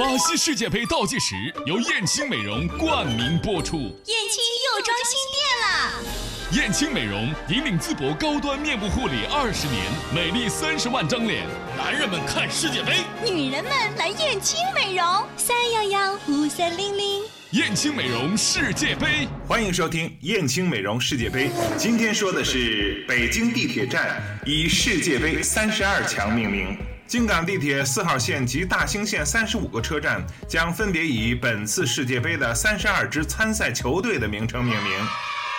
巴西世界杯倒计时由燕青美容冠名播出。燕青又装新店了。燕青美容引领淄博高端面部护理二十年，美丽三十万张脸。男人们看世界杯，女人们来燕青美容。三幺幺五三零零。燕青美容世界杯，欢迎收听燕青美容世界杯。今天说的是北京地铁站以世界杯三十二强命名。京港地铁四号线及大兴线三十五个车站将分别以本次世界杯的三十二支参赛球队的名称命名，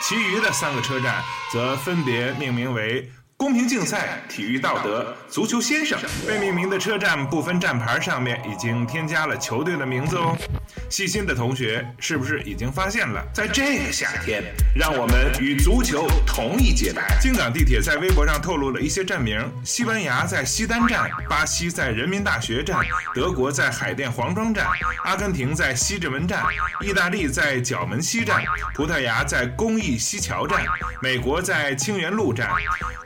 其余的三个车站则分别命名为。公平竞赛、体育道德、足球先生，被命名的车站部分站牌上面已经添加了球队的名字哦。细心的同学是不是已经发现了？在这个夏天，让我们与足球同一节拍。京港地铁在微博上透露了一些站名：西班牙在西单站，巴西在人民大学站，德国在海淀黄庄站，阿根廷在西直门站，意大利在角门西站，葡萄牙在公益西桥站，美国在清源路站。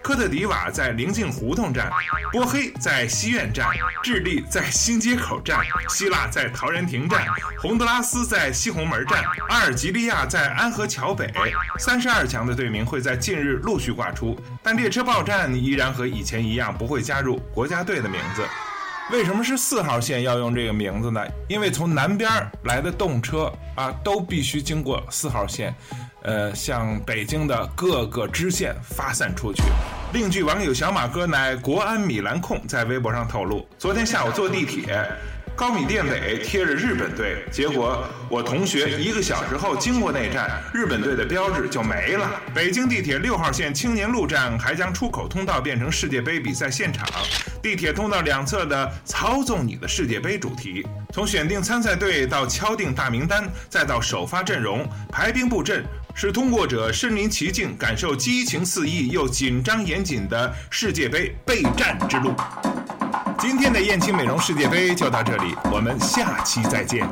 科特迪瓦在灵境胡同站，波黑在西苑站，智利在新街口站，希腊在陶然亭站，洪德拉斯在西红门站，阿尔及利亚在安河桥北。三十二强的队名会在近日陆续挂出，但列车报站依然和以前一样不会加入国家队的名字。为什么是四号线要用这个名字呢？因为从南边来的动车啊，都必须经过四号线。呃，向北京的各个支线发散出去。另据网友小马哥乃国安米兰控在微博上透露，昨天下午坐地铁。高米店尾贴着日本队，结果我同学一个小时后经过那站，日本队的标志就没了。北京地铁六号线青年路站还将出口通道变成世界杯比赛现场，地铁通道两侧的“操纵你的世界杯”主题，从选定参赛队到敲定大名单，再到首发阵容、排兵布阵，是通过者身临其境，感受激情四溢又紧张严谨的世界杯备战之路。今天的燕青美容世界杯就到这里，我们下期再见。